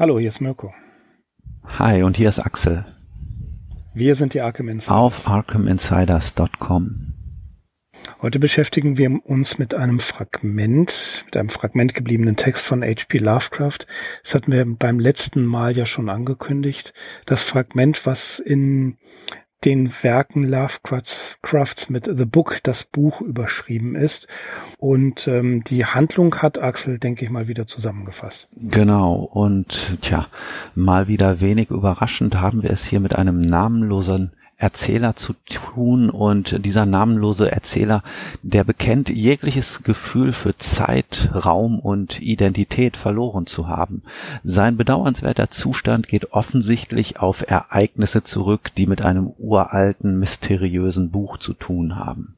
Hallo, hier ist Mirko. Hi, und hier ist Axel. Wir sind die Arkham Insiders. Auf arkhaminsiders.com. Heute beschäftigen wir uns mit einem Fragment, mit einem Fragment gebliebenen Text von H.P. Lovecraft. Das hatten wir beim letzten Mal ja schon angekündigt. Das Fragment, was in den Werken Lovecrafts mit The Book, das Buch überschrieben ist. Und ähm, die Handlung hat Axel, denke ich mal, wieder zusammengefasst. Genau. Und tja, mal wieder wenig überraschend haben wir es hier mit einem namenlosen Erzähler zu tun und dieser namenlose Erzähler, der bekennt jegliches Gefühl für Zeit, Raum und Identität verloren zu haben. Sein bedauernswerter Zustand geht offensichtlich auf Ereignisse zurück, die mit einem uralten, mysteriösen Buch zu tun haben.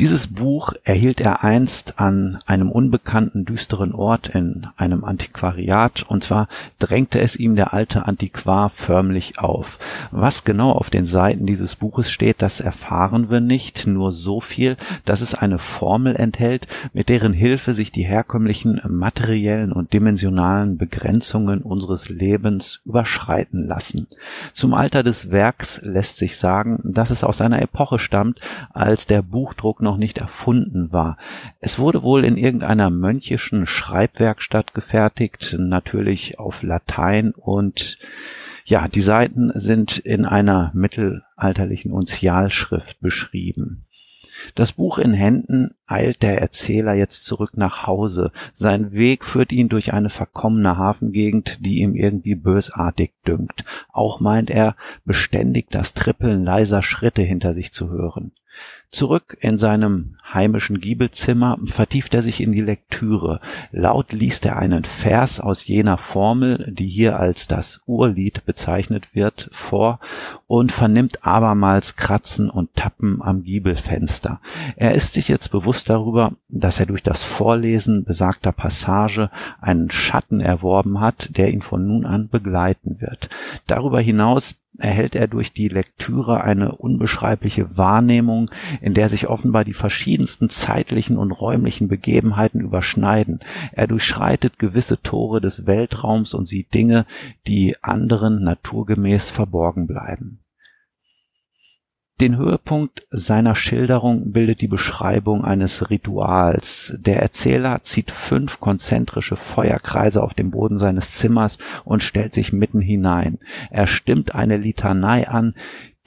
Dieses Buch erhielt er einst an einem unbekannten düsteren Ort in einem Antiquariat, und zwar drängte es ihm der alte Antiquar förmlich auf. Was genau auf den Seiten dieses Buches steht, das erfahren wir nicht, nur so viel, dass es eine Formel enthält, mit deren Hilfe sich die herkömmlichen materiellen und dimensionalen Begrenzungen unseres Lebens überschreiten lassen. Zum Alter des Werks lässt sich sagen, dass es aus einer Epoche stammt, als der Buchdruck noch nicht erfunden war. Es wurde wohl in irgendeiner mönchischen Schreibwerkstatt gefertigt, natürlich auf Latein und ja, die Seiten sind in einer mittelalterlichen Unzialschrift beschrieben. Das Buch in Händen eilt der Erzähler jetzt zurück nach Hause. Sein Weg führt ihn durch eine verkommene Hafengegend, die ihm irgendwie bösartig dünkt. Auch meint er, beständig das Trippeln leiser Schritte hinter sich zu hören. Zurück in seinem heimischen Giebelzimmer vertieft er sich in die Lektüre. Laut liest er einen Vers aus jener Formel, die hier als das Urlied bezeichnet wird, vor und vernimmt abermals Kratzen und Tappen am Giebelfenster. Er ist sich jetzt bewusst darüber, dass er durch das Vorlesen besagter Passage einen Schatten erworben hat, der ihn von nun an begleiten wird. Darüber hinaus erhält er durch die Lektüre eine unbeschreibliche Wahrnehmung, in der sich offenbar die verschiedensten zeitlichen und räumlichen Begebenheiten überschneiden. Er durchschreitet gewisse Tore des Weltraums und sieht Dinge, die anderen naturgemäß verborgen bleiben. Den Höhepunkt seiner Schilderung bildet die Beschreibung eines Rituals. Der Erzähler zieht fünf konzentrische Feuerkreise auf dem Boden seines Zimmers und stellt sich mitten hinein. Er stimmt eine Litanei an,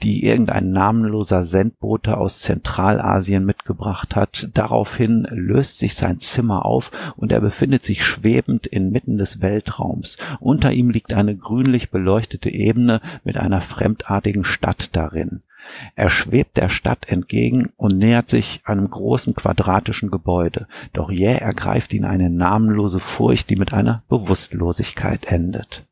die irgendein namenloser Sendbote aus Zentralasien mitgebracht hat. Daraufhin löst sich sein Zimmer auf und er befindet sich schwebend inmitten des Weltraums. Unter ihm liegt eine grünlich beleuchtete Ebene mit einer fremdartigen Stadt darin. Er schwebt der Stadt entgegen und nähert sich einem großen quadratischen Gebäude, doch jäh ergreift ihn eine namenlose Furcht, die mit einer Bewusstlosigkeit endet.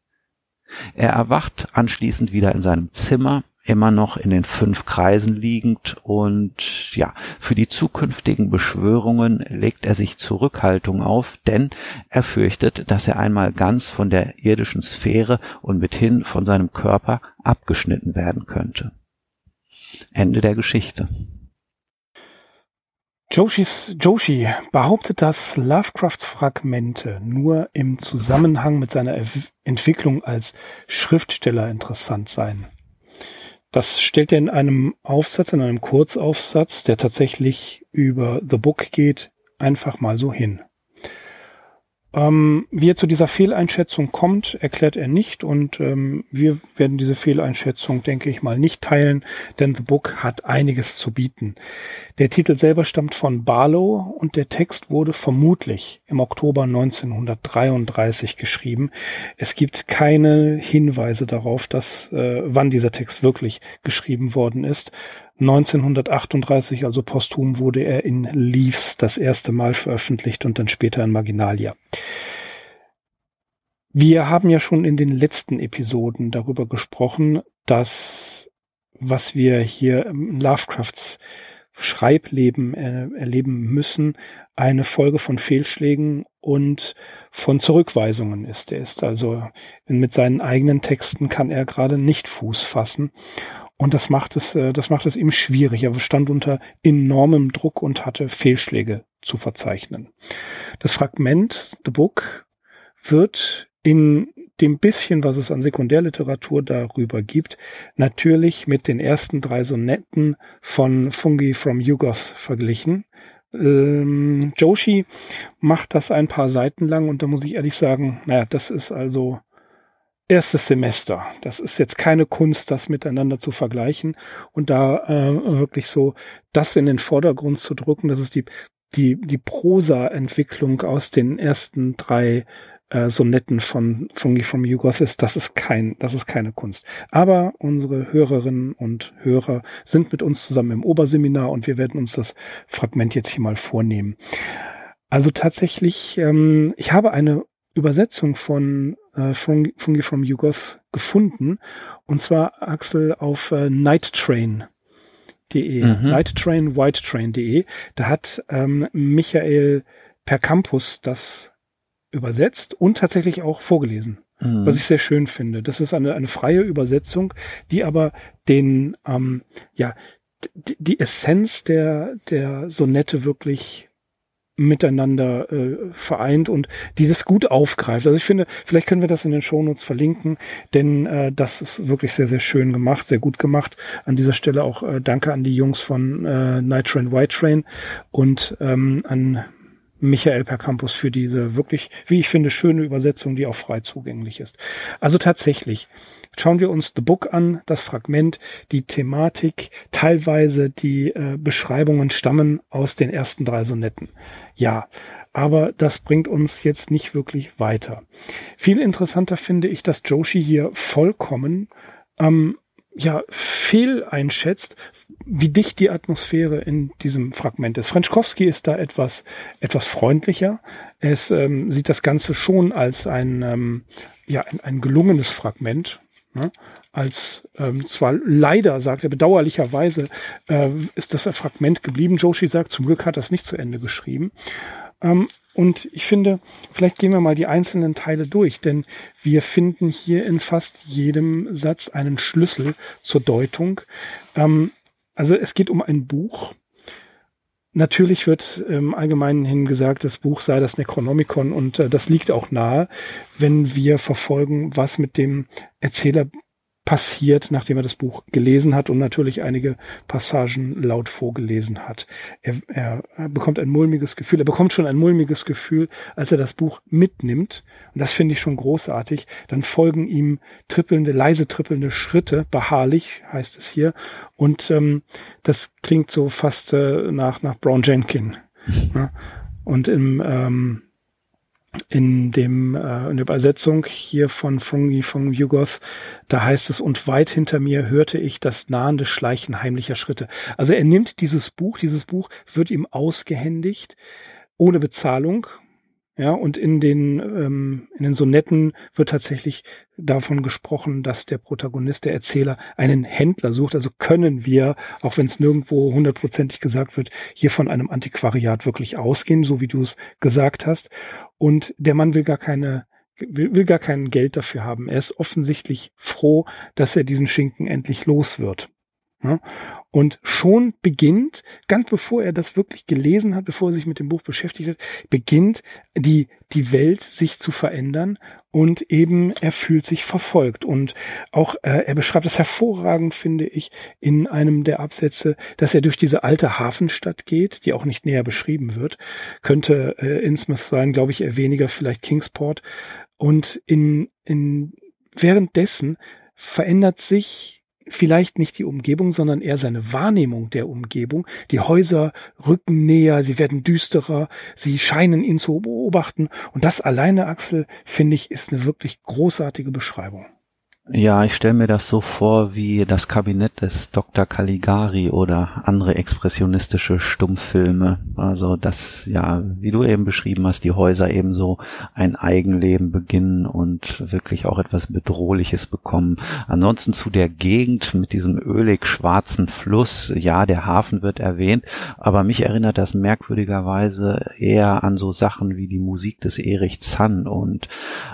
Er erwacht anschließend wieder in seinem Zimmer, immer noch in den fünf Kreisen liegend und ja, für die zukünftigen Beschwörungen legt er sich Zurückhaltung auf, denn er fürchtet, dass er einmal ganz von der irdischen Sphäre und mithin von seinem Körper abgeschnitten werden könnte. Ende der Geschichte. Joshis, Joshi behauptet, dass Lovecrafts Fragmente nur im Zusammenhang mit seiner Entwicklung als Schriftsteller interessant seien. Das stellt er in einem Aufsatz, in einem Kurzaufsatz, der tatsächlich über The Book geht, einfach mal so hin. Ähm, wie er zu dieser Fehleinschätzung kommt, erklärt er nicht und ähm, wir werden diese Fehleinschätzung, denke ich mal, nicht teilen, denn The Book hat einiges zu bieten. Der Titel selber stammt von Barlow und der Text wurde vermutlich im Oktober 1933 geschrieben. Es gibt keine Hinweise darauf, dass äh, wann dieser Text wirklich geschrieben worden ist. 1938, also posthum, wurde er in Leaves das erste Mal veröffentlicht und dann später in Marginalia. Wir haben ja schon in den letzten Episoden darüber gesprochen, dass was wir hier im Lovecrafts Schreibleben äh, erleben müssen, eine Folge von Fehlschlägen und von Zurückweisungen ist. Er ist also mit seinen eigenen Texten kann er gerade nicht Fuß fassen und das macht es, äh, das macht es ihm schwierig. Er stand unter enormem Druck und hatte Fehlschläge zu verzeichnen. Das Fragment, The Book, wird in dem bisschen, was es an Sekundärliteratur darüber gibt, natürlich mit den ersten drei Sonetten von Fungi from Yugos verglichen. Ähm, Joshi macht das ein paar Seiten lang und da muss ich ehrlich sagen, naja, das ist also erstes Semester. Das ist jetzt keine Kunst, das miteinander zu vergleichen und da äh, wirklich so das in den Vordergrund zu drücken. Das ist die die die Prosa-Entwicklung aus den ersten drei äh, Sonetten von Fungi from Yugoslavia. Das ist kein, das ist keine Kunst. Aber unsere Hörerinnen und Hörer sind mit uns zusammen im Oberseminar und wir werden uns das Fragment jetzt hier mal vornehmen. Also tatsächlich, ähm, ich habe eine Übersetzung von äh, Fungi, Fungi from Jugos gefunden und zwar Axel auf äh, nighttrain.de, mhm. nighttrain, Da hat ähm, Michael per Campus das übersetzt und tatsächlich auch vorgelesen, mhm. was ich sehr schön finde. Das ist eine, eine freie Übersetzung, die aber den, ähm, ja, die, die Essenz der, der Sonette wirklich miteinander äh, vereint und die das gut aufgreift. Also ich finde, vielleicht können wir das in den Shownotes verlinken, denn äh, das ist wirklich sehr, sehr schön gemacht, sehr gut gemacht. An dieser Stelle auch äh, danke an die Jungs von äh, Night Train, White Train und ähm, an Michael per Campus für diese wirklich, wie ich finde, schöne Übersetzung, die auch frei zugänglich ist. Also tatsächlich, schauen wir uns The Book an, das Fragment, die Thematik, teilweise die äh, Beschreibungen stammen aus den ersten drei Sonetten. Ja, aber das bringt uns jetzt nicht wirklich weiter. Viel interessanter finde ich, dass Joshi hier vollkommen ähm, ja, fehl einschätzt, wie dicht die Atmosphäre in diesem Fragment ist. Frenschkowski ist da etwas, etwas freundlicher. Es ähm, sieht das Ganze schon als ein, ähm, ja, ein, ein gelungenes Fragment. Ne? Als ähm, zwar leider, sagt er, bedauerlicherweise äh, ist das Fragment geblieben. Joshi sagt, zum Glück hat es nicht zu Ende geschrieben. Ähm, und ich finde, vielleicht gehen wir mal die einzelnen Teile durch, denn wir finden hier in fast jedem Satz einen Schlüssel zur Deutung. Ähm, also es geht um ein Buch. Natürlich wird im Allgemeinen hin gesagt, das Buch sei das Necronomicon und äh, das liegt auch nahe, wenn wir verfolgen, was mit dem Erzähler passiert, nachdem er das Buch gelesen hat und natürlich einige Passagen laut vorgelesen hat. Er, er, er bekommt ein mulmiges Gefühl. Er bekommt schon ein mulmiges Gefühl, als er das Buch mitnimmt. Und das finde ich schon großartig. Dann folgen ihm trippelnde, leise trippelnde Schritte, beharrlich heißt es hier. Und ähm, das klingt so fast äh, nach, nach Brown Jenkin. ne? Und im ähm, in dem äh, in der Übersetzung hier von Fungi von Jugos, da heißt es und weit hinter mir hörte ich das nahende Schleichen heimlicher Schritte. Also er nimmt dieses Buch, dieses Buch wird ihm ausgehändigt ohne Bezahlung ja, und in den, ähm, in den Sonetten wird tatsächlich davon gesprochen, dass der Protagonist, der Erzähler, einen Händler sucht. Also können wir, auch wenn es nirgendwo hundertprozentig gesagt wird, hier von einem Antiquariat wirklich ausgehen, so wie du es gesagt hast. Und der Mann will gar keine will, will gar kein Geld dafür haben. Er ist offensichtlich froh, dass er diesen Schinken endlich los wird. Ja? Und schon beginnt, ganz bevor er das wirklich gelesen hat, bevor er sich mit dem Buch beschäftigt hat, beginnt die, die Welt sich zu verändern und eben er fühlt sich verfolgt. Und auch äh, er beschreibt das hervorragend, finde ich, in einem der Absätze, dass er durch diese alte Hafenstadt geht, die auch nicht näher beschrieben wird. Könnte äh, Innsmouth sein, glaube ich, eher weniger, vielleicht Kingsport. Und in, in währenddessen verändert sich vielleicht nicht die Umgebung, sondern eher seine Wahrnehmung der Umgebung. Die Häuser rücken näher, sie werden düsterer, sie scheinen ihn zu beobachten. Und das alleine, Axel, finde ich, ist eine wirklich großartige Beschreibung. Ja, ich stelle mir das so vor wie das Kabinett des Dr. Caligari oder andere expressionistische Stummfilme. Also das, ja, wie du eben beschrieben hast, die Häuser eben so ein Eigenleben beginnen und wirklich auch etwas Bedrohliches bekommen. Ansonsten zu der Gegend mit diesem ölig schwarzen Fluss, ja, der Hafen wird erwähnt, aber mich erinnert das merkwürdigerweise eher an so Sachen wie die Musik des Erich Zann und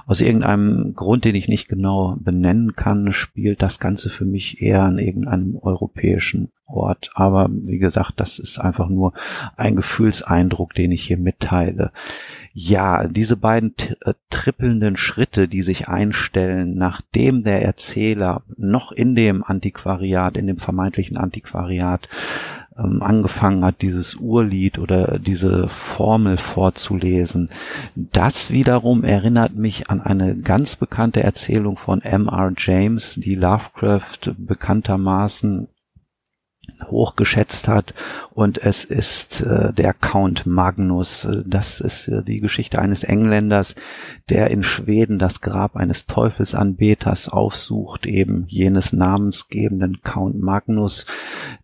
aus irgendeinem Grund, den ich nicht genau benenne, nennen kann, spielt das Ganze für mich eher an irgendeinem europäischen Ort. Aber wie gesagt, das ist einfach nur ein Gefühlseindruck, den ich hier mitteile. Ja, diese beiden äh, trippelnden Schritte, die sich einstellen, nachdem der Erzähler noch in dem Antiquariat, in dem vermeintlichen Antiquariat ähm, angefangen hat, dieses Urlied oder diese Formel vorzulesen. Das wiederum erinnert mich an eine ganz bekannte Erzählung von M.R. James, die Lovecraft bekanntermaßen hochgeschätzt hat und es ist äh, der Count Magnus. Das ist äh, die Geschichte eines Engländers, der in Schweden das Grab eines Teufelsanbeters aufsucht, eben jenes namensgebenden Count Magnus,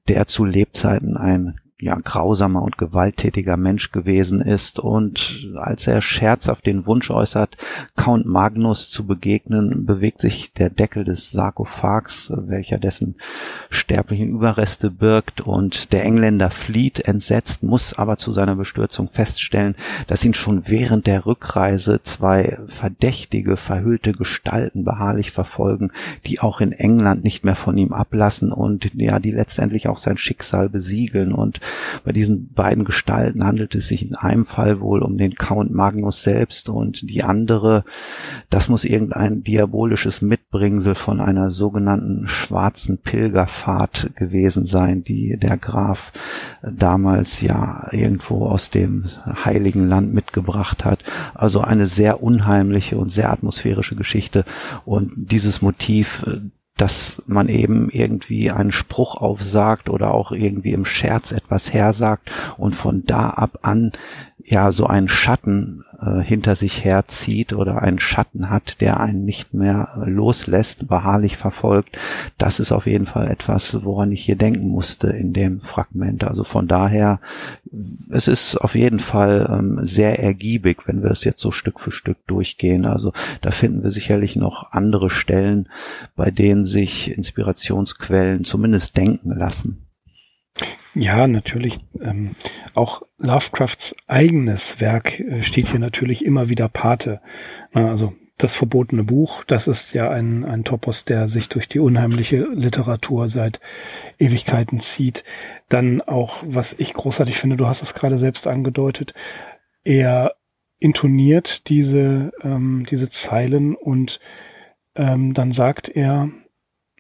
der zu Lebzeiten ein ja, grausamer und gewalttätiger Mensch gewesen ist und als er scherzhaft den Wunsch äußert, Count Magnus zu begegnen, bewegt sich der Deckel des Sarkophags, welcher dessen sterblichen Überreste birgt und der Engländer flieht entsetzt, muss aber zu seiner Bestürzung feststellen, dass ihn schon während der Rückreise zwei verdächtige, verhüllte Gestalten beharrlich verfolgen, die auch in England nicht mehr von ihm ablassen und ja, die letztendlich auch sein Schicksal besiegeln und bei diesen beiden Gestalten handelt es sich in einem Fall wohl um den Count Magnus selbst und die andere, das muss irgendein diabolisches Mitbringsel von einer sogenannten schwarzen Pilgerfahrt gewesen sein, die der Graf damals ja irgendwo aus dem heiligen Land mitgebracht hat. Also eine sehr unheimliche und sehr atmosphärische Geschichte und dieses Motiv dass man eben irgendwie einen Spruch aufsagt oder auch irgendwie im Scherz etwas hersagt und von da ab an ja so einen Schatten äh, hinter sich herzieht oder einen Schatten hat, der einen nicht mehr äh, loslässt, beharrlich verfolgt, das ist auf jeden Fall etwas, woran ich hier denken musste in dem Fragment. Also von daher, es ist auf jeden Fall ähm, sehr ergiebig, wenn wir es jetzt so Stück für Stück durchgehen. Also da finden wir sicherlich noch andere Stellen, bei denen sich Inspirationsquellen zumindest denken lassen. Ja, natürlich. Ähm, auch Lovecrafts eigenes Werk äh, steht hier natürlich immer wieder Pate. Na, also das verbotene Buch, das ist ja ein, ein Topos, der sich durch die unheimliche Literatur seit Ewigkeiten zieht. Dann auch, was ich großartig finde, du hast es gerade selbst angedeutet, er intoniert diese, ähm, diese Zeilen und ähm, dann sagt er,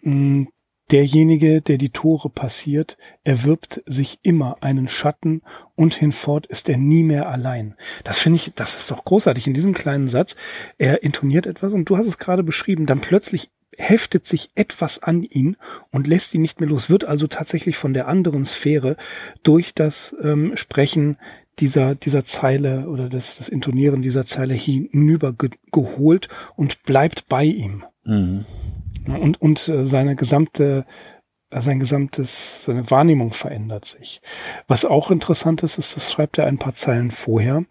mh, hm, Derjenige, der die Tore passiert, erwirbt sich immer einen Schatten und hinfort ist er nie mehr allein. Das finde ich, das ist doch großartig in diesem kleinen Satz. Er intoniert etwas und du hast es gerade beschrieben, dann plötzlich heftet sich etwas an ihn und lässt ihn nicht mehr los, wird also tatsächlich von der anderen Sphäre durch das ähm, Sprechen dieser, dieser Zeile oder das, das Intonieren dieser Zeile hinüber ge geholt und bleibt bei ihm. Mhm. Und, und äh, seine gesamte, äh, sein gesamtes, seine Wahrnehmung verändert sich. Was auch interessant ist, ist, das schreibt er ein paar Zeilen vorher,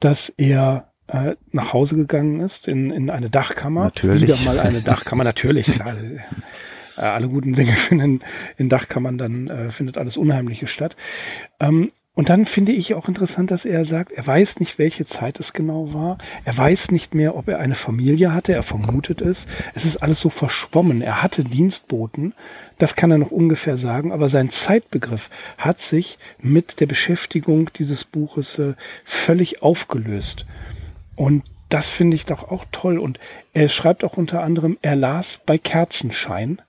dass er äh, nach Hause gegangen ist in, in eine Dachkammer. Natürlich. Wieder mal eine Dachkammer, natürlich, klar. Äh, alle guten Dinge finden in Dachkammern, dann äh, findet alles Unheimliche statt. Ähm, und dann finde ich auch interessant, dass er sagt, er weiß nicht, welche Zeit es genau war. Er weiß nicht mehr, ob er eine Familie hatte. Er vermutet es. Es ist alles so verschwommen. Er hatte Dienstboten. Das kann er noch ungefähr sagen. Aber sein Zeitbegriff hat sich mit der Beschäftigung dieses Buches äh, völlig aufgelöst. Und das finde ich doch auch toll. Und er schreibt auch unter anderem, er las bei Kerzenschein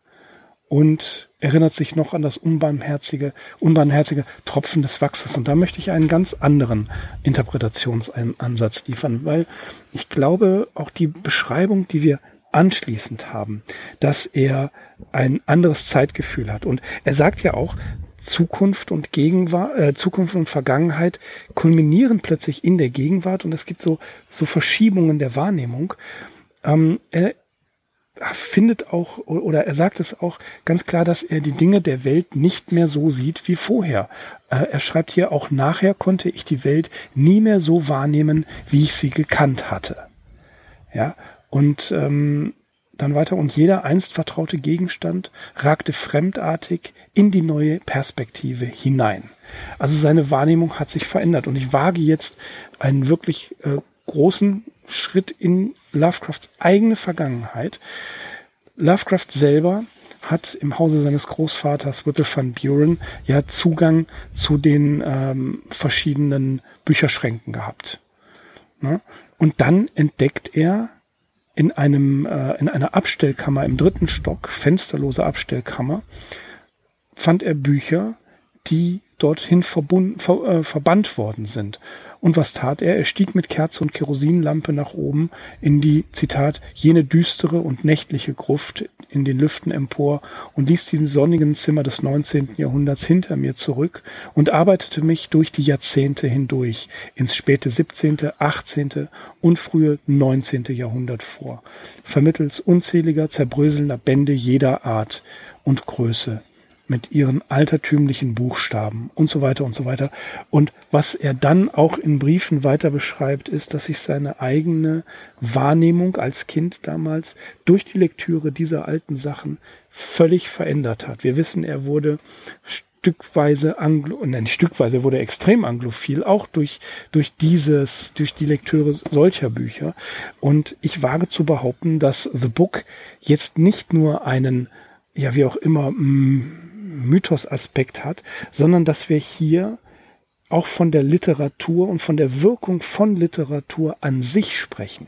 und erinnert sich noch an das unbarmherzige, unbarmherzige Tropfen des Wachses. Und da möchte ich einen ganz anderen Interpretationsansatz liefern, weil ich glaube, auch die Beschreibung, die wir anschließend haben, dass er ein anderes Zeitgefühl hat. Und er sagt ja auch, Zukunft und Gegenwart, äh, Zukunft und Vergangenheit kulminieren plötzlich in der Gegenwart und es gibt so, so Verschiebungen der Wahrnehmung. Ähm, er, findet auch, oder er sagt es auch ganz klar, dass er die Dinge der Welt nicht mehr so sieht wie vorher. Äh, er schreibt hier, auch nachher konnte ich die Welt nie mehr so wahrnehmen, wie ich sie gekannt hatte. Ja, und ähm, dann weiter, und jeder einst vertraute Gegenstand ragte fremdartig in die neue Perspektive hinein. Also seine Wahrnehmung hat sich verändert und ich wage jetzt einen wirklich äh, großen Schritt in Lovecrafts eigene Vergangenheit. Lovecraft selber hat im Hause seines Großvaters Whipple van Buren ja Zugang zu den ähm, verschiedenen Bücherschränken gehabt. Ne? Und dann entdeckt er in einem äh, in einer Abstellkammer im dritten Stock, fensterlose Abstellkammer, fand er Bücher, die dorthin verbunden, ver, äh, verbannt worden sind. Und was tat er? Er stieg mit Kerze und Kerosinlampe nach oben in die, Zitat, jene düstere und nächtliche Gruft in den Lüften empor und ließ die sonnigen Zimmer des 19. Jahrhunderts hinter mir zurück und arbeitete mich durch die Jahrzehnte hindurch ins späte 17., 18. und frühe 19. Jahrhundert vor, vermittels unzähliger zerbröselnder Bände jeder Art und Größe mit ihren altertümlichen Buchstaben und so weiter und so weiter. Und was er dann auch in Briefen weiter beschreibt, ist, dass sich seine eigene Wahrnehmung als Kind damals durch die Lektüre dieser alten Sachen völlig verändert hat. Wir wissen, er wurde stückweise Anglo, nein, stückweise wurde extrem anglophil, auch durch, durch dieses, durch die Lektüre solcher Bücher. Und ich wage zu behaupten, dass The Book jetzt nicht nur einen, ja, wie auch immer, mm, Mythos-Aspekt hat, sondern dass wir hier auch von der Literatur und von der Wirkung von Literatur an sich sprechen.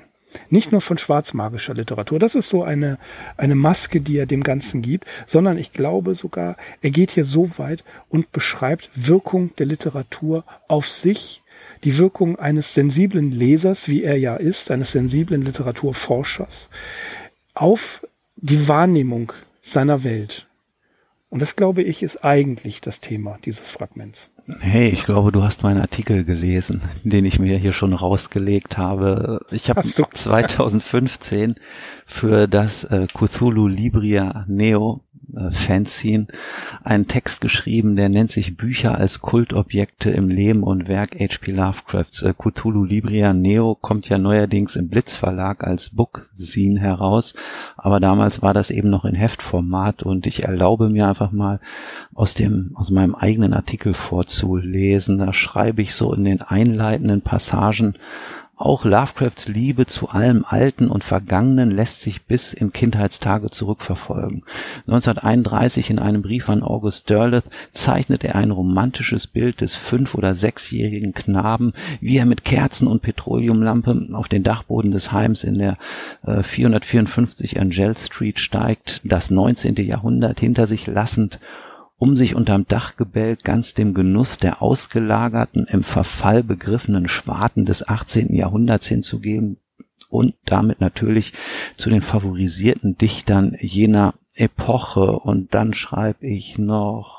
Nicht nur von schwarzmagischer Literatur, das ist so eine, eine Maske, die er dem Ganzen gibt, sondern ich glaube sogar, er geht hier so weit und beschreibt Wirkung der Literatur auf sich, die Wirkung eines sensiblen Lesers, wie er ja ist, eines sensiblen Literaturforschers, auf die Wahrnehmung seiner Welt. Und das, glaube ich, ist eigentlich das Thema dieses Fragments. Hey, ich glaube, du hast meinen Artikel gelesen, den ich mir hier schon rausgelegt habe. Ich habe 2015 für das äh, Cthulhu Libria Neo Fanzine einen Text geschrieben, der nennt sich Bücher als Kultobjekte im Leben und Werk H.P. Lovecrafts. Äh, Cthulhu Libria Neo kommt ja neuerdings im Blitz Verlag als Bookzine heraus, aber damals war das eben noch in Heftformat und ich erlaube mir einfach mal aus dem, aus meinem eigenen Artikel vorzulesen. Da schreibe ich so in den einleitenden Passagen auch Lovecrafts Liebe zu allem Alten und Vergangenen lässt sich bis in Kindheitstage zurückverfolgen. 1931 in einem Brief an August Derleth zeichnet er ein romantisches Bild des fünf- oder sechsjährigen Knaben, wie er mit Kerzen und Petroleumlampe auf den Dachboden des Heims in der äh, 454 Angel Street steigt, das 19. Jahrhundert hinter sich lassend um sich unterm Dachgebälk ganz dem Genuss der ausgelagerten, im Verfall begriffenen Schwarten des 18. Jahrhunderts hinzugeben und damit natürlich zu den favorisierten Dichtern jener Epoche. Und dann schreibe ich noch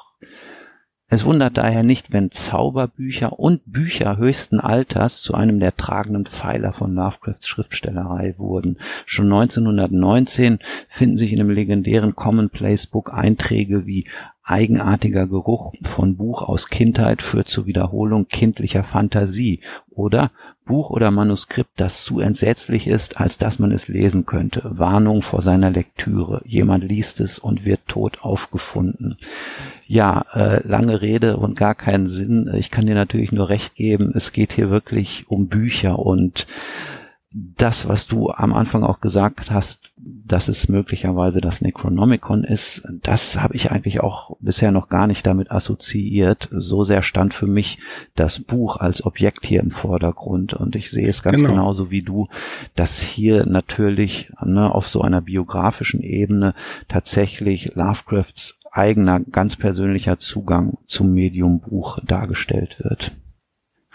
es wundert daher nicht, wenn Zauberbücher und Bücher höchsten Alters zu einem der tragenden Pfeiler von Lovecrafts Schriftstellerei wurden. Schon 1919 finden sich in dem legendären Commonplace Book Einträge wie eigenartiger Geruch von Buch aus Kindheit führt zur Wiederholung kindlicher Fantasie oder Buch oder Manuskript, das zu entsetzlich ist, als dass man es lesen könnte. Warnung vor seiner Lektüre. Jemand liest es und wird tot aufgefunden. Ja, äh, lange Rede und gar keinen Sinn. Ich kann dir natürlich nur recht geben. Es geht hier wirklich um Bücher und das, was du am Anfang auch gesagt hast, dass es möglicherweise das Necronomicon ist, das habe ich eigentlich auch bisher noch gar nicht damit assoziiert. So sehr stand für mich das Buch als Objekt hier im Vordergrund und ich sehe es ganz genau. genauso wie du, dass hier natürlich ne, auf so einer biografischen Ebene tatsächlich Lovecrafts eigener, ganz persönlicher Zugang zum Medium Buch dargestellt wird.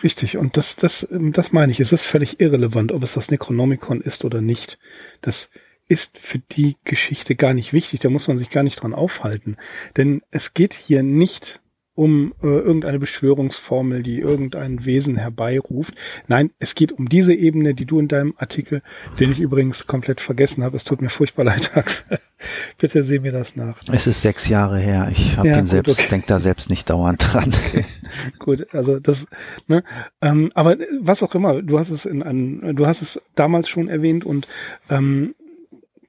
Richtig, und das, das, das meine ich. Es ist völlig irrelevant, ob es das Necronomicon ist oder nicht. Das ist für die Geschichte gar nicht wichtig. Da muss man sich gar nicht dran aufhalten. Denn es geht hier nicht um äh, irgendeine Beschwörungsformel, die irgendein Wesen herbeiruft. Nein, es geht um diese Ebene, die du in deinem Artikel, den ich übrigens komplett vergessen habe, es tut mir furchtbar leid, Axel. Bitte seh mir das nach. Es ist sechs Jahre her. Ich habe ja, ihn selbst, okay. denk da selbst nicht dauernd dran. Okay. gut, also das, ne, ähm, aber was auch immer, du hast es in einem, du hast es damals schon erwähnt und ähm,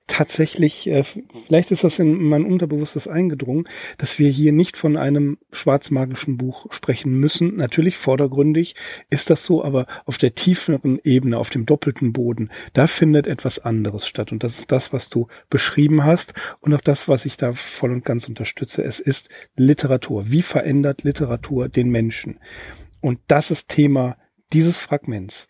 tatsächlich, äh, vielleicht ist das in mein Unterbewusstes eingedrungen, dass wir hier nicht von einem schwarzmagischen Buch sprechen müssen. Natürlich vordergründig ist das so, aber auf der tieferen Ebene, auf dem doppelten Boden, da findet etwas anderes statt. Und das ist das, was du beschrieben hast und auch das, was ich da voll und ganz unterstütze. Es ist Literatur. Wie verändert Literatur den Menschen? Und das ist Thema dieses Fragments.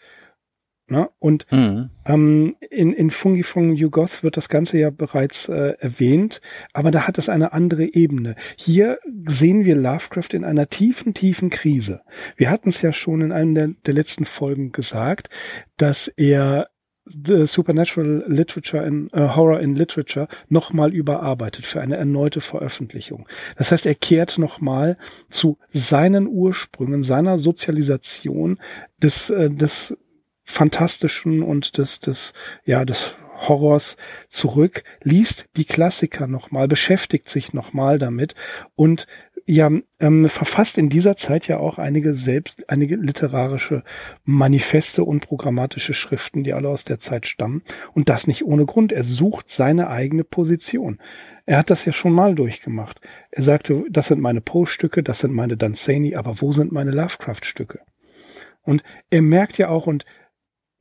Ne? Und mhm. ähm, in, in Fungifong Yugoth wird das Ganze ja bereits äh, erwähnt, aber da hat es eine andere Ebene. Hier sehen wir Lovecraft in einer tiefen, tiefen Krise. Wir hatten es ja schon in einem der, der letzten Folgen gesagt, dass er The Supernatural Literature in uh, Horror in Literature nochmal überarbeitet für eine erneute Veröffentlichung. Das heißt, er kehrt nochmal zu seinen Ursprüngen, seiner Sozialisation des, äh, des Fantastischen und des, des, ja, des Horrors zurück, liest die Klassiker nochmal, beschäftigt sich nochmal damit und ja, ähm, verfasst in dieser Zeit ja auch einige selbst, einige literarische Manifeste und programmatische Schriften, die alle aus der Zeit stammen. Und das nicht ohne Grund. Er sucht seine eigene Position. Er hat das ja schon mal durchgemacht. Er sagte, das sind meine Poe-Stücke, das sind meine Danzani, aber wo sind meine Lovecraft-Stücke? Und er merkt ja auch, und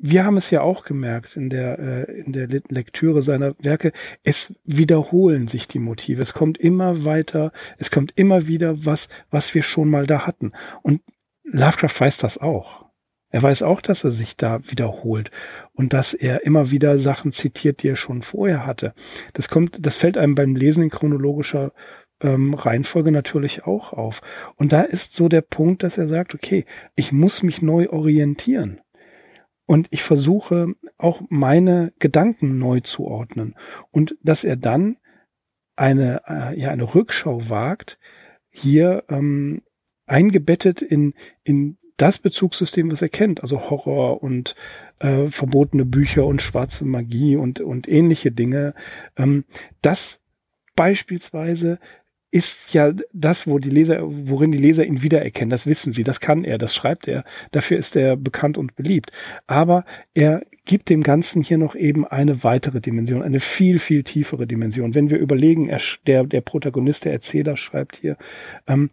wir haben es ja auch gemerkt in der, äh, in der Lektüre seiner Werke, es wiederholen sich die Motive. Es kommt immer weiter, es kommt immer wieder was, was wir schon mal da hatten. Und Lovecraft weiß das auch. Er weiß auch, dass er sich da wiederholt und dass er immer wieder Sachen zitiert, die er schon vorher hatte. Das kommt, das fällt einem beim Lesen in chronologischer ähm, Reihenfolge natürlich auch auf. Und da ist so der Punkt, dass er sagt, okay, ich muss mich neu orientieren. Und ich versuche auch meine Gedanken neu zu ordnen. Und dass er dann eine, äh, ja, eine Rückschau wagt, hier ähm, eingebettet in, in das Bezugssystem, was er kennt, also Horror und äh, verbotene Bücher und schwarze Magie und, und ähnliche Dinge, ähm, das beispielsweise ist ja das, wo die Leser, worin die Leser ihn wiedererkennen. Das wissen sie, das kann er, das schreibt er. Dafür ist er bekannt und beliebt. Aber er gibt dem Ganzen hier noch eben eine weitere Dimension, eine viel, viel tiefere Dimension. Wenn wir überlegen, er, der, der Protagonist, der Erzähler schreibt hier, ähm,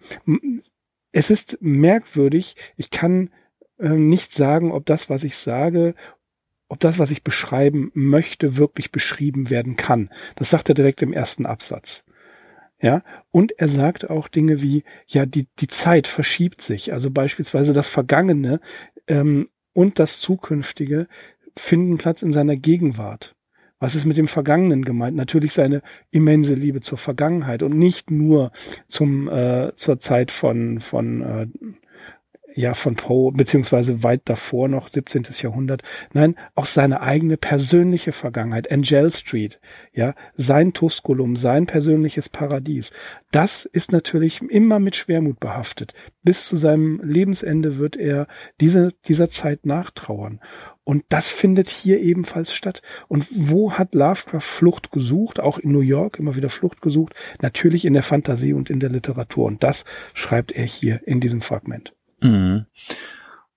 es ist merkwürdig, ich kann äh, nicht sagen, ob das, was ich sage, ob das, was ich beschreiben möchte, wirklich beschrieben werden kann. Das sagt er direkt im ersten Absatz. Ja, und er sagt auch Dinge wie, ja, die, die Zeit verschiebt sich. Also beispielsweise das Vergangene ähm, und das Zukünftige finden Platz in seiner Gegenwart. Was ist mit dem Vergangenen gemeint? Natürlich seine immense Liebe zur Vergangenheit und nicht nur zum äh, zur Zeit von von äh, ja von Poe, beziehungsweise weit davor noch 17. Jahrhundert. Nein, auch seine eigene persönliche Vergangenheit, Angel Street, ja, sein Tusculum, sein persönliches Paradies. Das ist natürlich immer mit Schwermut behaftet. Bis zu seinem Lebensende wird er diese, dieser Zeit nachtrauern. Und das findet hier ebenfalls statt. Und wo hat Lovecraft Flucht gesucht? Auch in New York immer wieder Flucht gesucht. Natürlich in der Fantasie und in der Literatur. Und das schreibt er hier in diesem Fragment. Mhm.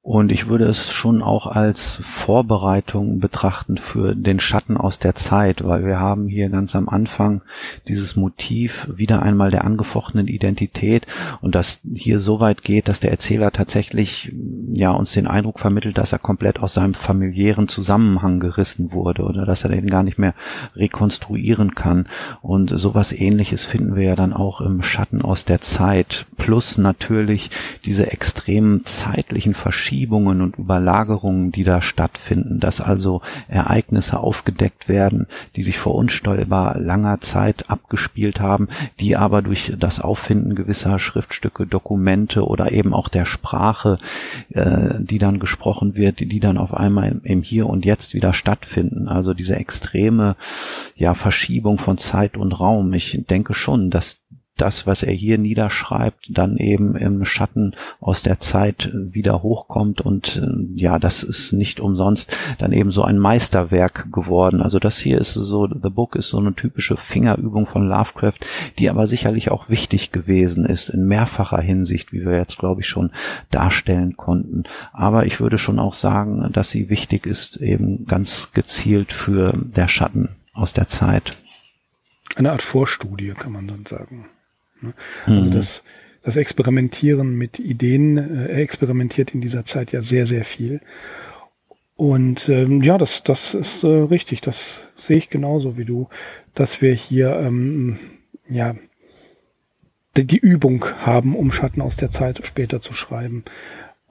Und ich würde es schon auch als Vorbereitung betrachten für den Schatten aus der Zeit, weil wir haben hier ganz am Anfang dieses Motiv wieder einmal der angefochtenen Identität und das hier so weit geht, dass der Erzähler tatsächlich ja uns den Eindruck vermittelt, dass er komplett aus seinem familiären Zusammenhang gerissen wurde oder dass er den gar nicht mehr rekonstruieren kann. Und sowas ähnliches finden wir ja dann auch im Schatten aus der Zeit. Plus natürlich diese extremen zeitlichen Verschiebungen Verschiebungen und Überlagerungen, die da stattfinden, dass also Ereignisse aufgedeckt werden, die sich vor unsteuerbar langer Zeit abgespielt haben, die aber durch das Auffinden gewisser Schriftstücke, Dokumente oder eben auch der Sprache, äh, die dann gesprochen wird, die, dann auf einmal im, im Hier und Jetzt wieder stattfinden. Also diese extreme ja, Verschiebung von Zeit und Raum. Ich denke schon, dass das, was er hier niederschreibt, dann eben im Schatten aus der Zeit wieder hochkommt und äh, ja, das ist nicht umsonst dann eben so ein Meisterwerk geworden. Also das hier ist so, The Book ist so eine typische Fingerübung von Lovecraft, die aber sicherlich auch wichtig gewesen ist in mehrfacher Hinsicht, wie wir jetzt glaube ich schon darstellen konnten. Aber ich würde schon auch sagen, dass sie wichtig ist eben ganz gezielt für der Schatten aus der Zeit. Eine Art Vorstudie, kann man dann sagen. Ne? Also mhm. das, das Experimentieren mit Ideen, äh, er experimentiert in dieser Zeit ja sehr, sehr viel. Und ähm, ja, das, das ist äh, richtig, das sehe ich genauso wie du, dass wir hier ähm, ja die, die Übung haben, um Schatten aus der Zeit später zu schreiben.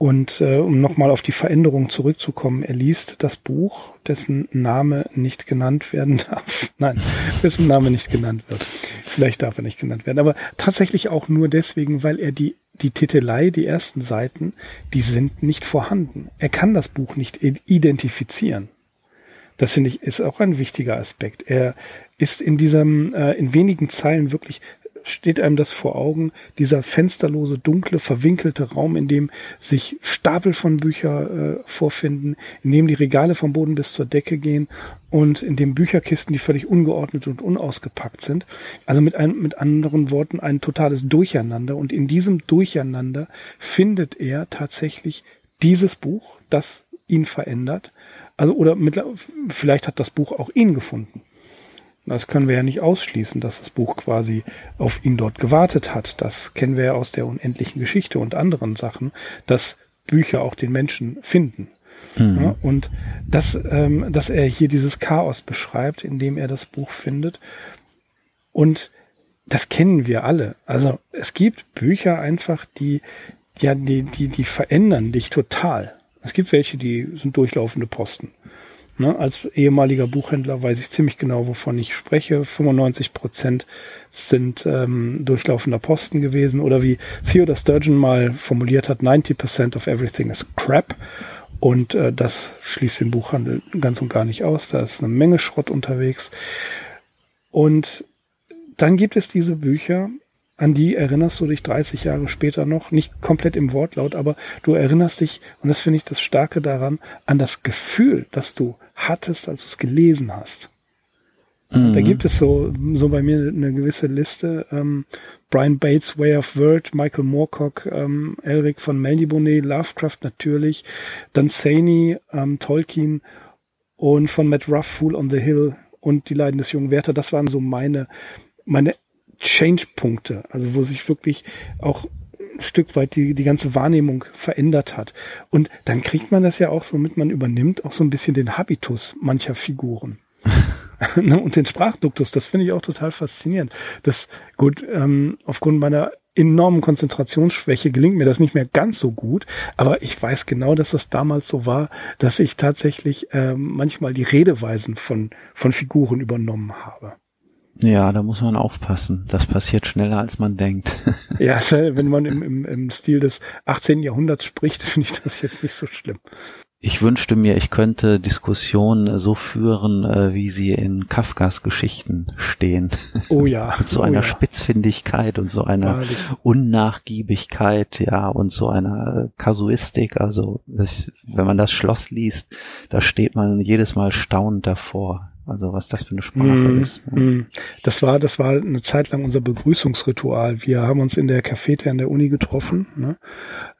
Und äh, um nochmal auf die Veränderung zurückzukommen, er liest das Buch, dessen Name nicht genannt werden darf. Nein, dessen Name nicht genannt wird. Vielleicht darf er nicht genannt werden. Aber tatsächlich auch nur deswegen, weil er die, die Titelei, die ersten Seiten, die sind nicht vorhanden. Er kann das Buch nicht identifizieren. Das finde ich ist auch ein wichtiger Aspekt. Er ist in diesem, äh, in wenigen Zeilen wirklich steht einem das vor Augen, dieser fensterlose, dunkle, verwinkelte Raum, in dem sich Stapel von Büchern äh, vorfinden, in dem die Regale vom Boden bis zur Decke gehen und in dem Bücherkisten, die völlig ungeordnet und unausgepackt sind. Also mit, ein, mit anderen Worten ein totales Durcheinander. Und in diesem Durcheinander findet er tatsächlich dieses Buch, das ihn verändert. Also oder mit, vielleicht hat das Buch auch ihn gefunden. Das können wir ja nicht ausschließen, dass das Buch quasi auf ihn dort gewartet hat. Das kennen wir ja aus der unendlichen Geschichte und anderen Sachen, dass Bücher auch den Menschen finden. Mhm. Ja, und dass, ähm, dass er hier dieses Chaos beschreibt, in dem er das Buch findet. Und das kennen wir alle. Also es gibt Bücher einfach, die, ja, die, die, die verändern dich total. Es gibt welche, die sind durchlaufende Posten. Ne, als ehemaliger Buchhändler weiß ich ziemlich genau, wovon ich spreche. 95 Prozent sind ähm, durchlaufender Posten gewesen oder wie Theodore Sturgeon mal formuliert hat, 90 Percent of everything is crap. Und äh, das schließt den Buchhandel ganz und gar nicht aus. Da ist eine Menge Schrott unterwegs. Und dann gibt es diese Bücher, an die erinnerst du dich 30 Jahre später noch, nicht komplett im Wortlaut, aber du erinnerst dich, und das finde ich das Starke daran, an das Gefühl, das du hattest, als du es gelesen hast. Mhm. Da gibt es so, so bei mir eine gewisse Liste. Ähm, Brian Bates, Way of Word, Michael Moorcock, ähm, Elric von Melniboné, Lovecraft natürlich, dann Saney, ähm, Tolkien und von Matt Ruff, Fool on the Hill und Die Leiden des jungen Werther. Das waren so meine, meine Change-Punkte, also wo sich wirklich auch Stück weit die, die ganze Wahrnehmung verändert hat. Und dann kriegt man das ja auch so mit, man übernimmt auch so ein bisschen den Habitus mancher Figuren. Ne, und den Sprachduktus, das finde ich auch total faszinierend. Das, gut, ähm, aufgrund meiner enormen Konzentrationsschwäche gelingt mir das nicht mehr ganz so gut, aber ich weiß genau, dass das damals so war, dass ich tatsächlich ähm, manchmal die Redeweisen von, von Figuren übernommen habe. Ja, da muss man aufpassen. Das passiert schneller, als man denkt. ja, also wenn man im, im, im Stil des 18. Jahrhunderts spricht, finde ich das jetzt nicht so schlimm. Ich wünschte mir, ich könnte Diskussionen so führen, äh, wie sie in Kafkas Geschichten stehen. Oh ja. Mit so oh einer ja. Spitzfindigkeit und so einer Wahrlich. Unnachgiebigkeit, ja, und so einer Kasuistik. Also, wenn man das Schloss liest, da steht man jedes Mal staunend davor. Also was das für eine Sprache Mm, ist. mm. Das war, das war eine Zeit lang unser Begrüßungsritual. Wir haben uns in der Cafete an der Uni getroffen, ne?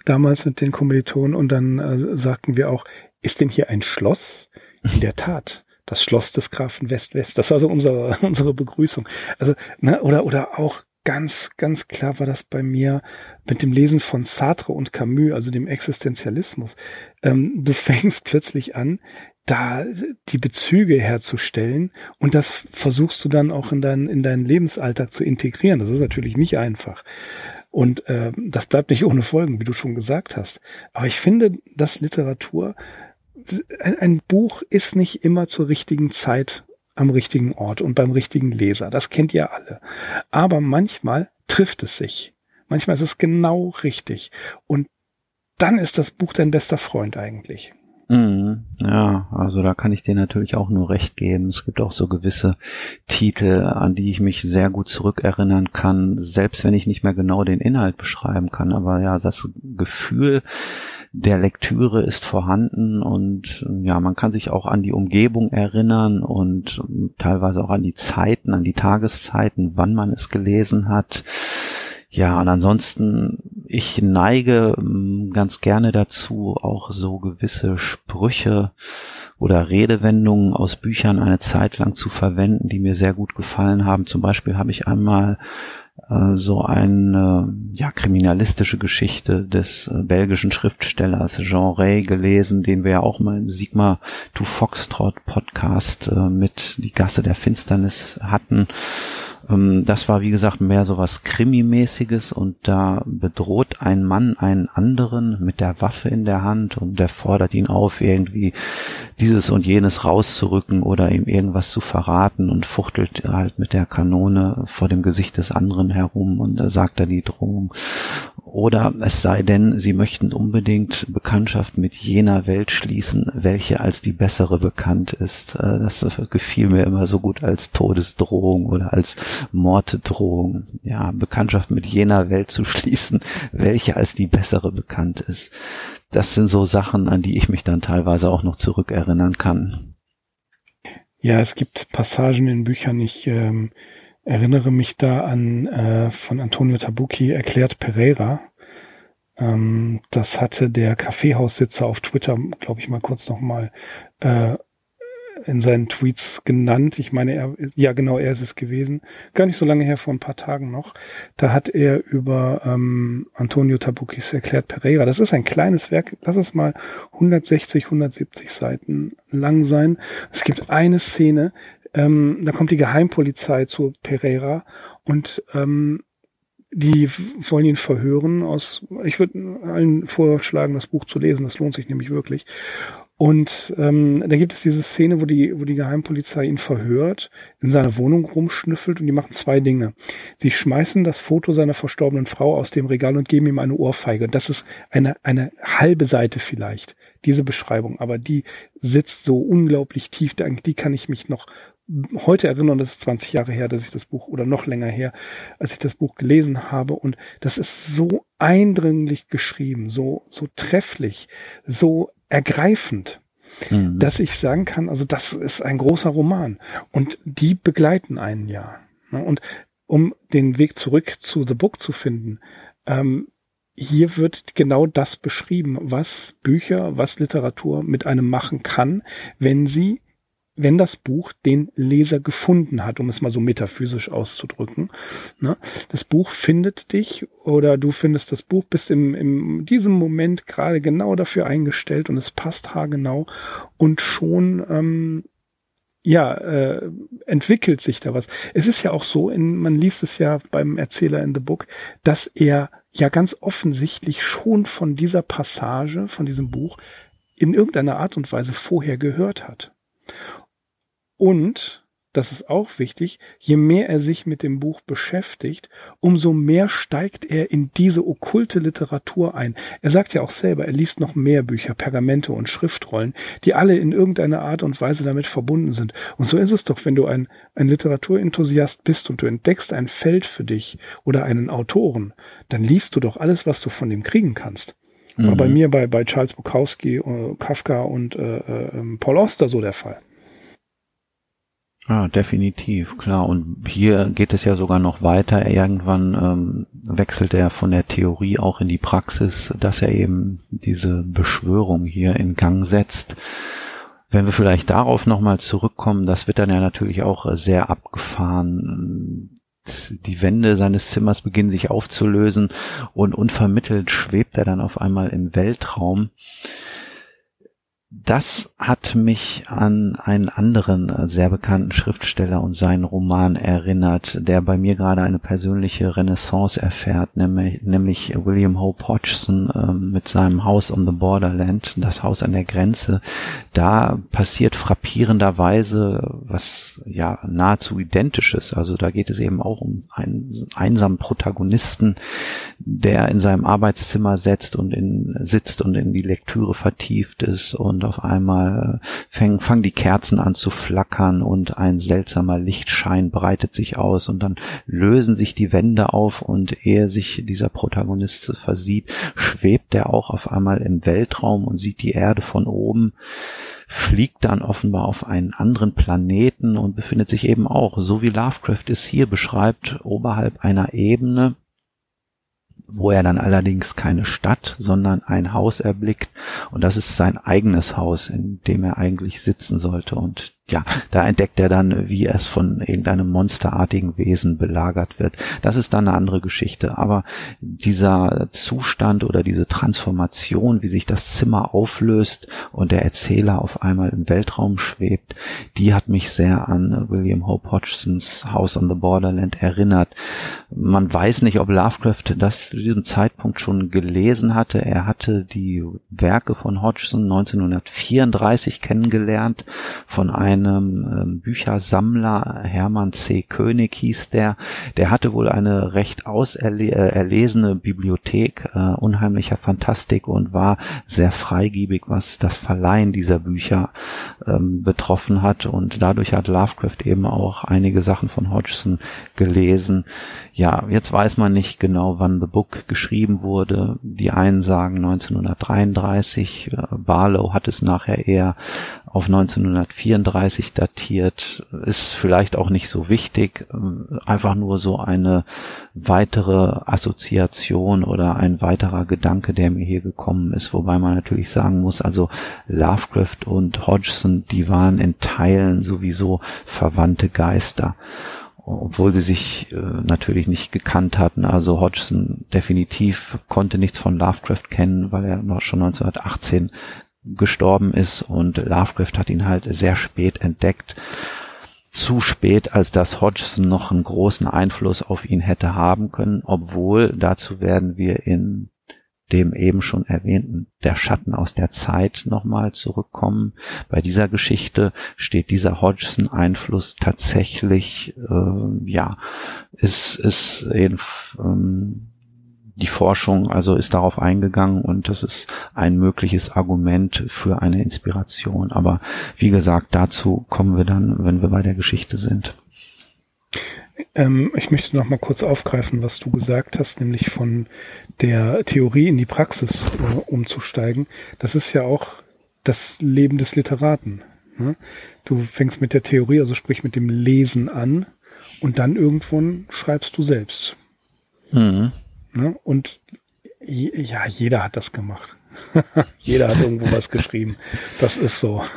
damals mit den Kommilitonen und dann äh, sagten wir auch, ist denn hier ein Schloss? In der Tat. Das Schloss des Grafen West-West. Das war so unsere, unsere Begrüßung. Also, ne, oder, oder auch ganz, ganz klar war das bei mir mit dem Lesen von Sartre und Camus, also dem Existenzialismus. Ähm, du fängst plötzlich an, da die Bezüge herzustellen und das versuchst du dann auch in, dein, in deinen Lebensalltag zu integrieren. Das ist natürlich nicht einfach. Und äh, das bleibt nicht ohne Folgen, wie du schon gesagt hast. Aber ich finde, dass Literatur, ein, ein Buch ist nicht immer zur richtigen Zeit am richtigen Ort und beim richtigen Leser. Das kennt ihr alle. Aber manchmal trifft es sich. Manchmal ist es genau richtig. Und dann ist das Buch dein bester Freund eigentlich. Mhm. Ja, also da kann ich dir natürlich auch nur recht geben. Es gibt auch so gewisse Titel, an die ich mich sehr gut zurückerinnern kann, selbst wenn ich nicht mehr genau den Inhalt beschreiben kann. Aber ja, das Gefühl der Lektüre ist vorhanden und ja, man kann sich auch an die Umgebung erinnern und teilweise auch an die Zeiten, an die Tageszeiten, wann man es gelesen hat. Ja, und ansonsten, ich neige ähm, ganz gerne dazu, auch so gewisse Sprüche oder Redewendungen aus Büchern eine Zeit lang zu verwenden, die mir sehr gut gefallen haben. Zum Beispiel habe ich einmal äh, so eine ja, kriminalistische Geschichte des äh, belgischen Schriftstellers Jean Ray gelesen, den wir ja auch mal im Sigma to Foxtrot Podcast äh, mit Die Gasse der Finsternis hatten. Ähm, das war, wie gesagt, mehr so was Krimi-mäßiges und da bedroht ein Mann einen anderen mit der Waffe in der Hand und der fordert ihn auf, irgendwie dieses und jenes rauszurücken oder ihm irgendwas zu verraten und fuchtelt halt mit der Kanone vor dem Gesicht des anderen herum und sagt er die Drohung. Oder es sei denn, sie möchten unbedingt Bekanntschaft mit jener Welt schließen, welche als die bessere bekannt ist. Äh, das gefiel mir immer so gut als Todesdrohung oder als Morddrohung. Ja, Bekanntschaft mit jener Welt zu schließen, welche als die bessere bekannt ist. Das sind so Sachen, an die ich mich dann teilweise auch noch zurückerinnern kann. Ja, es gibt Passagen in Büchern, ich ähm, erinnere mich da an äh, von Antonio Tabucchi erklärt Pereira. Ähm, das hatte der Kaffeehaussitzer auf Twitter, glaube ich mal kurz nochmal äh, in seinen Tweets genannt. Ich meine, er, ja genau, er ist es gewesen. Gar nicht so lange her, vor ein paar Tagen noch. Da hat er über ähm, Antonio Tabucchis erklärt Pereira. Das ist ein kleines Werk. Lass es mal 160, 170 Seiten lang sein. Es gibt eine Szene, ähm, da kommt die Geheimpolizei zu Pereira und ähm, die wollen ihn verhören aus, ich würde allen vorschlagen, das Buch zu lesen, das lohnt sich nämlich wirklich. Und ähm, da gibt es diese Szene, wo die, wo die Geheimpolizei ihn verhört, in seiner Wohnung rumschnüffelt und die machen zwei Dinge. Sie schmeißen das Foto seiner verstorbenen Frau aus dem Regal und geben ihm eine Ohrfeige. Das ist eine, eine halbe Seite vielleicht, diese Beschreibung, aber die sitzt so unglaublich tief, die kann ich mich noch heute erinnern, das ist 20 Jahre her, dass ich das Buch oder noch länger her, als ich das Buch gelesen habe und das ist so eindringlich geschrieben, so so trefflich, so ergreifend, mhm. dass ich sagen kann, also das ist ein großer Roman und die begleiten einen ja. Ne? Und um den Weg zurück zu The Book zu finden, ähm, hier wird genau das beschrieben, was Bücher, was Literatur mit einem machen kann, wenn sie wenn das Buch den Leser gefunden hat, um es mal so metaphysisch auszudrücken. Ne? Das Buch findet dich oder du findest das Buch, bist im, in diesem Moment gerade genau dafür eingestellt und es passt haargenau und schon ähm, ja, äh, entwickelt sich da was. Es ist ja auch so, in, man liest es ja beim Erzähler in The Book, dass er ja ganz offensichtlich schon von dieser Passage, von diesem Buch, in irgendeiner Art und Weise vorher gehört hat. Und, das ist auch wichtig, je mehr er sich mit dem Buch beschäftigt, umso mehr steigt er in diese okkulte Literatur ein. Er sagt ja auch selber, er liest noch mehr Bücher, Pergamente und Schriftrollen, die alle in irgendeiner Art und Weise damit verbunden sind. Und so ist es doch, wenn du ein, ein Literaturenthusiast bist und du entdeckst ein Feld für dich oder einen Autoren, dann liest du doch alles, was du von dem kriegen kannst. Mhm. War bei mir bei, bei Charles Bukowski, äh, Kafka und äh, äh, Paul Oster so der Fall. Ja, definitiv, klar. Und hier geht es ja sogar noch weiter. Irgendwann ähm, wechselt er von der Theorie auch in die Praxis, dass er eben diese Beschwörung hier in Gang setzt. Wenn wir vielleicht darauf nochmal zurückkommen, das wird dann ja natürlich auch sehr abgefahren. Die Wände seines Zimmers beginnen sich aufzulösen und unvermittelt schwebt er dann auf einmal im Weltraum das hat mich an einen anderen äh, sehr bekannten Schriftsteller und seinen Roman erinnert, der bei mir gerade eine persönliche Renaissance erfährt, nämlich, nämlich William Hope Hodgson äh, mit seinem House on the Borderland, das Haus an der Grenze. Da passiert frappierenderweise was ja nahezu identisches. Also da geht es eben auch um einen einsamen Protagonisten, der in seinem Arbeitszimmer setzt und in, sitzt und in die Lektüre vertieft ist und und auf einmal äh, fangen, fangen die Kerzen an zu flackern und ein seltsamer Lichtschein breitet sich aus und dann lösen sich die Wände auf und ehe sich dieser Protagonist versieht, schwebt er auch auf einmal im Weltraum und sieht die Erde von oben fliegt dann offenbar auf einen anderen Planeten und befindet sich eben auch, so wie Lovecraft es hier beschreibt, oberhalb einer Ebene, wo er dann allerdings keine Stadt, sondern ein Haus erblickt. Und das ist sein eigenes Haus, in dem er eigentlich sitzen sollte. Und ja, da entdeckt er dann, wie es von irgendeinem monsterartigen Wesen belagert wird. Das ist dann eine andere Geschichte. Aber dieser Zustand oder diese Transformation, wie sich das Zimmer auflöst und der Erzähler auf einmal im Weltraum schwebt, die hat mich sehr an William Hope Hodgsons House on the Borderland erinnert. Man weiß nicht, ob Lovecraft das zu diesem Zeitpunkt schon gelesen hatte. Er hatte die Werke von Hodgson 1934 kennengelernt von einem einem ähm, Büchersammler, Hermann C. König hieß der, der hatte wohl eine recht auserlesene äh, Bibliothek äh, unheimlicher Fantastik und war sehr freigiebig, was das Verleihen dieser Bücher ähm, betroffen hat. Und dadurch hat Lovecraft eben auch einige Sachen von Hodgson gelesen. Ja, jetzt weiß man nicht genau, wann The Book geschrieben wurde. Die einen sagen 1933, äh, Barlow hat es nachher eher auf 1934 datiert, ist vielleicht auch nicht so wichtig, ähm, einfach nur so eine weitere Assoziation oder ein weiterer Gedanke, der mir hier gekommen ist, wobei man natürlich sagen muss, also Lovecraft und Hodgson, die waren in Teilen sowieso verwandte Geister obwohl sie sich äh, natürlich nicht gekannt hatten. Also Hodgson definitiv konnte nichts von Lovecraft kennen, weil er noch schon 1918 gestorben ist und Lovecraft hat ihn halt sehr spät entdeckt. Zu spät, als dass Hodgson noch einen großen Einfluss auf ihn hätte haben können, obwohl dazu werden wir in dem eben schon erwähnten Der Schatten aus der Zeit nochmal zurückkommen. Bei dieser Geschichte steht dieser Hodgson-Einfluss tatsächlich, äh, ja, ist, ist ähm, die Forschung also ist darauf eingegangen und das ist ein mögliches Argument für eine Inspiration. Aber wie gesagt, dazu kommen wir dann, wenn wir bei der Geschichte sind. Ähm, ich möchte noch mal kurz aufgreifen, was du gesagt hast, nämlich von der Theorie in die Praxis äh, umzusteigen. Das ist ja auch das Leben des Literaten. Ne? Du fängst mit der Theorie, also sprich mit dem Lesen an und dann irgendwann schreibst du selbst. Mhm. Ne? Und ja, jeder hat das gemacht. jeder hat irgendwo was geschrieben. Das ist so.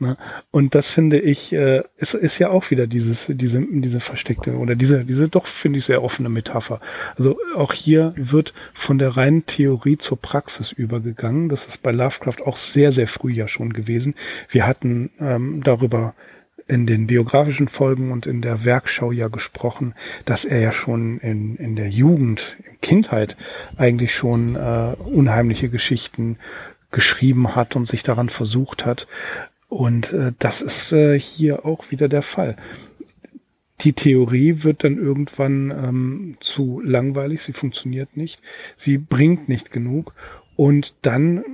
Ne? Und das finde ich, äh, ist, ist ja auch wieder dieses, diese, diese versteckte oder diese, diese doch, finde ich, sehr offene Metapher. Also auch hier wird von der reinen Theorie zur Praxis übergegangen. Das ist bei Lovecraft auch sehr, sehr früh ja schon gewesen. Wir hatten ähm, darüber in den biografischen Folgen und in der Werkschau ja gesprochen, dass er ja schon in, in der Jugend, Kindheit eigentlich schon äh, unheimliche Geschichten geschrieben hat und sich daran versucht hat. Und äh, das ist äh, hier auch wieder der Fall. Die Theorie wird dann irgendwann ähm, zu langweilig, sie funktioniert nicht, sie bringt nicht genug und dann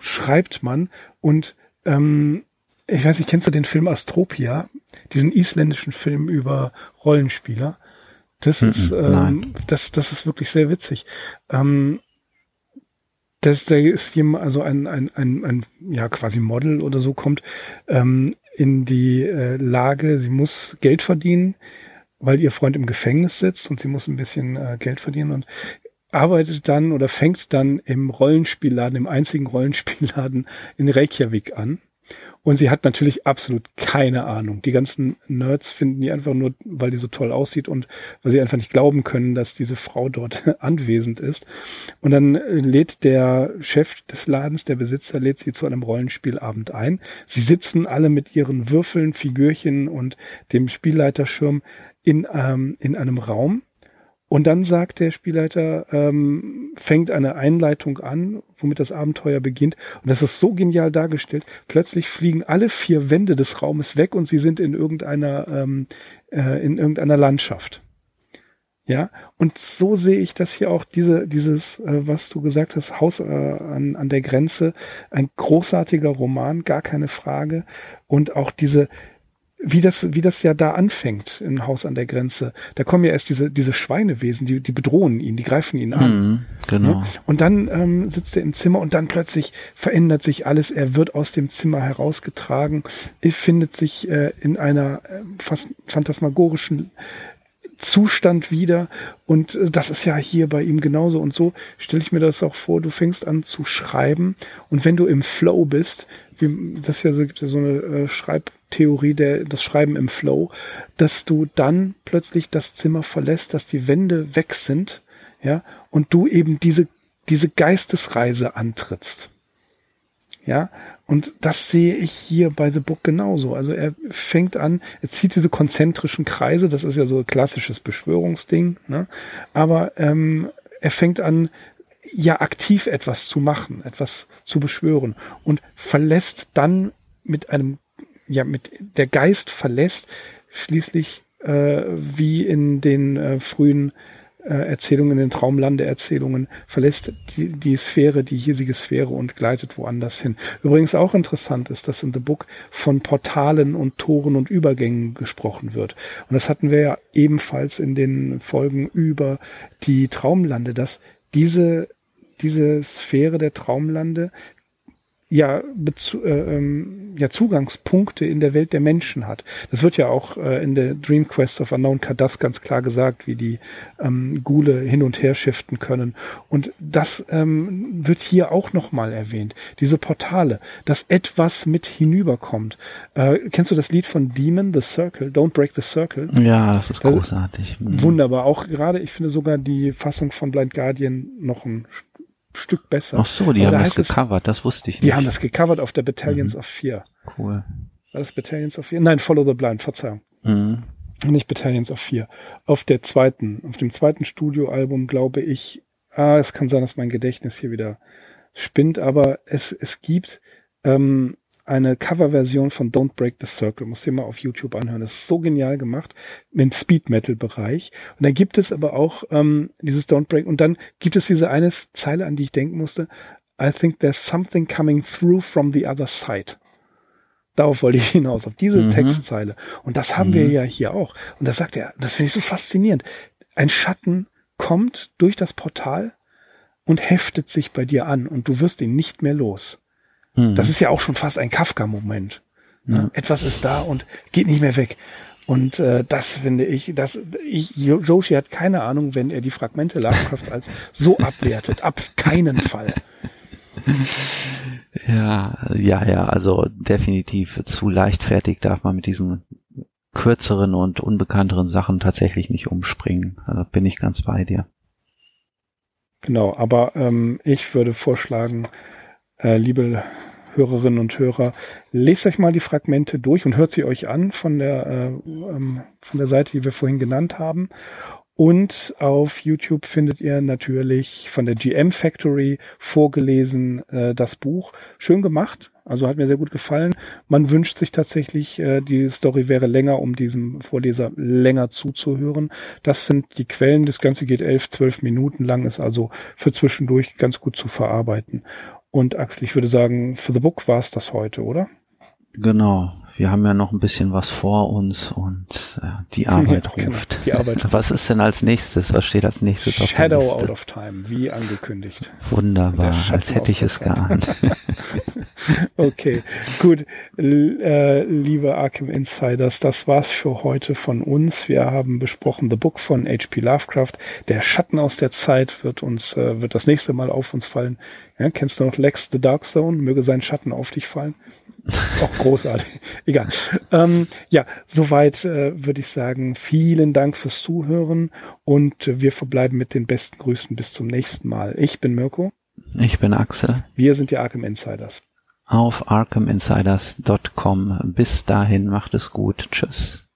schreibt man und ähm, ich weiß nicht, kennst du den Film Astropia? Diesen isländischen Film über Rollenspieler. Das mm -mm, ist, ähm, das, das ist wirklich sehr witzig. Ähm, das, da ist jemand, also ein, ein, ein, ein, ja, quasi Model oder so kommt, ähm, in die äh, Lage, sie muss Geld verdienen, weil ihr Freund im Gefängnis sitzt und sie muss ein bisschen äh, Geld verdienen und arbeitet dann oder fängt dann im Rollenspielladen, im einzigen Rollenspielladen in Reykjavik an und sie hat natürlich absolut keine Ahnung. Die ganzen Nerds finden die einfach nur, weil die so toll aussieht und weil sie einfach nicht glauben können, dass diese Frau dort anwesend ist. Und dann lädt der Chef des Ladens, der Besitzer, lädt sie zu einem Rollenspielabend ein. Sie sitzen alle mit ihren Würfeln, Figürchen und dem Spielleiterschirm in, ähm, in einem Raum und dann sagt der Spielleiter, ähm, fängt eine Einleitung an, womit das Abenteuer beginnt. Und das ist so genial dargestellt. Plötzlich fliegen alle vier Wände des Raumes weg und sie sind in irgendeiner, ähm, äh, in irgendeiner Landschaft. Ja, und so sehe ich das hier auch, diese, dieses, äh, was du gesagt hast, Haus äh, an, an der Grenze, ein großartiger Roman, gar keine Frage. Und auch diese, wie das, wie das ja da anfängt im Haus an der Grenze. Da kommen ja erst diese, diese Schweinewesen, die, die bedrohen ihn, die greifen ihn an. Mhm, genau. Und dann ähm, sitzt er im Zimmer und dann plötzlich verändert sich alles. Er wird aus dem Zimmer herausgetragen, findet sich äh, in einer äh, fast phantasmagorischen Zustand wieder. Und äh, das ist ja hier bei ihm genauso. Und so stelle ich mir das auch vor, du fängst an zu schreiben und wenn du im Flow bist, wie, das ja so, gibt ja so eine äh, Schreibtheorie, der, das Schreiben im Flow, dass du dann plötzlich das Zimmer verlässt, dass die Wände weg sind, ja, und du eben diese, diese Geistesreise antrittst. Ja, und das sehe ich hier bei The Book genauso. Also er fängt an, er zieht diese konzentrischen Kreise, das ist ja so ein klassisches Beschwörungsding, ne? aber ähm, er fängt an, ja aktiv etwas zu machen, etwas zu beschwören und verlässt dann mit einem, ja, mit der Geist verlässt schließlich äh, wie in den äh, frühen äh, Erzählungen, in den Traumlande-Erzählungen, verlässt die, die Sphäre, die hiesige Sphäre und gleitet woanders hin. Übrigens auch interessant ist, dass in The Book von Portalen und Toren und Übergängen gesprochen wird. Und das hatten wir ja ebenfalls in den Folgen über die Traumlande, dass diese diese Sphäre der Traumlande ja, Bezu äh, ähm, ja Zugangspunkte in der Welt der Menschen hat. Das wird ja auch äh, in der Dream Quest of Unknown Kadas ganz klar gesagt, wie die ähm, Gule hin und her shiften können. Und das ähm, wird hier auch nochmal erwähnt. Diese Portale, dass etwas mit hinüberkommt. Äh, kennst du das Lied von Demon, The Circle? Don't Break the Circle? Ja, das ist großartig. Mhm. Wunderbar. Auch gerade, ich finde sogar die Fassung von Blind Guardian noch ein Stück besser. Ach so, die Aber haben da das gecovert, das wusste ich nicht. Die haben das gecovert auf der Battalions mhm. of Fear. Cool. War das Battalions of Fear? Nein, Follow the Blind, Verzeihung. Mhm. Nicht Battalions of Fear. Auf der zweiten, auf dem zweiten Studioalbum glaube ich, ah, es kann sein, dass mein Gedächtnis hier wieder spinnt, aber es, es gibt ähm, eine Coverversion von Don't Break the Circle. Muss dir mal auf YouTube anhören. Das ist so genial gemacht im Speed Metal Bereich. Und dann gibt es aber auch ähm, dieses Don't Break und dann gibt es diese eine Zeile, an die ich denken musste. I think there's something coming through from the other side. Darauf wollte ich hinaus, auf diese mhm. Textzeile. Und das haben mhm. wir ja hier auch. Und das sagt er, das finde ich so faszinierend. Ein Schatten kommt durch das Portal und heftet sich bei dir an und du wirst ihn nicht mehr los. Mhm. Das ist ja auch schon fast ein Kafka-Moment. Ne? Ja. Etwas ist da und geht nicht mehr weg. Und äh, das finde ich, dass ich, Joshi hat keine Ahnung, wenn er die Fragmente Lovecrafts als so abwertet. Ab keinen Fall. Ja, ja, ja, also definitiv zu leichtfertig darf man mit diesen kürzeren und unbekannteren Sachen tatsächlich nicht umspringen. Da bin ich ganz bei dir. Genau, aber ähm, ich würde vorschlagen, äh, liebe Hörerinnen und Hörer, lest euch mal die Fragmente durch und hört sie euch an von der, äh, ähm, von der Seite, die wir vorhin genannt haben. Und auf YouTube findet ihr natürlich von der GM Factory vorgelesen äh, das Buch. Schön gemacht, also hat mir sehr gut gefallen. Man wünscht sich tatsächlich, äh, die Story wäre länger, um diesem Vorleser länger zuzuhören. Das sind die Quellen. Das Ganze geht elf, zwölf Minuten lang, ist also für zwischendurch ganz gut zu verarbeiten. Und Axel, ich würde sagen, für The Book war es das heute, oder? Genau. Wir haben ja noch ein bisschen was vor uns und äh, die Arbeit genau, ruft. die Arbeit. Was ist denn als nächstes? Was steht als nächstes Shadow auf der Liste? Shadow Out of Time, wie angekündigt. Wunderbar, als hätte ich es geahnt. okay, gut. L äh, liebe Arkham Insiders, das war's für heute von uns. Wir haben besprochen The Book von H.P. Lovecraft. Der Schatten aus der Zeit wird uns, äh, wird das nächste Mal auf uns fallen. Ja, kennst du noch Lex the Dark Zone? Möge sein Schatten auf dich fallen. Auch großartig. Egal. Ähm, ja, soweit äh, würde ich sagen. Vielen Dank fürs Zuhören und wir verbleiben mit den besten Grüßen bis zum nächsten Mal. Ich bin Mirko. Ich bin Axel. Wir sind die Arkham Insiders. Auf arkhaminsiders.com. Bis dahin macht es gut. Tschüss.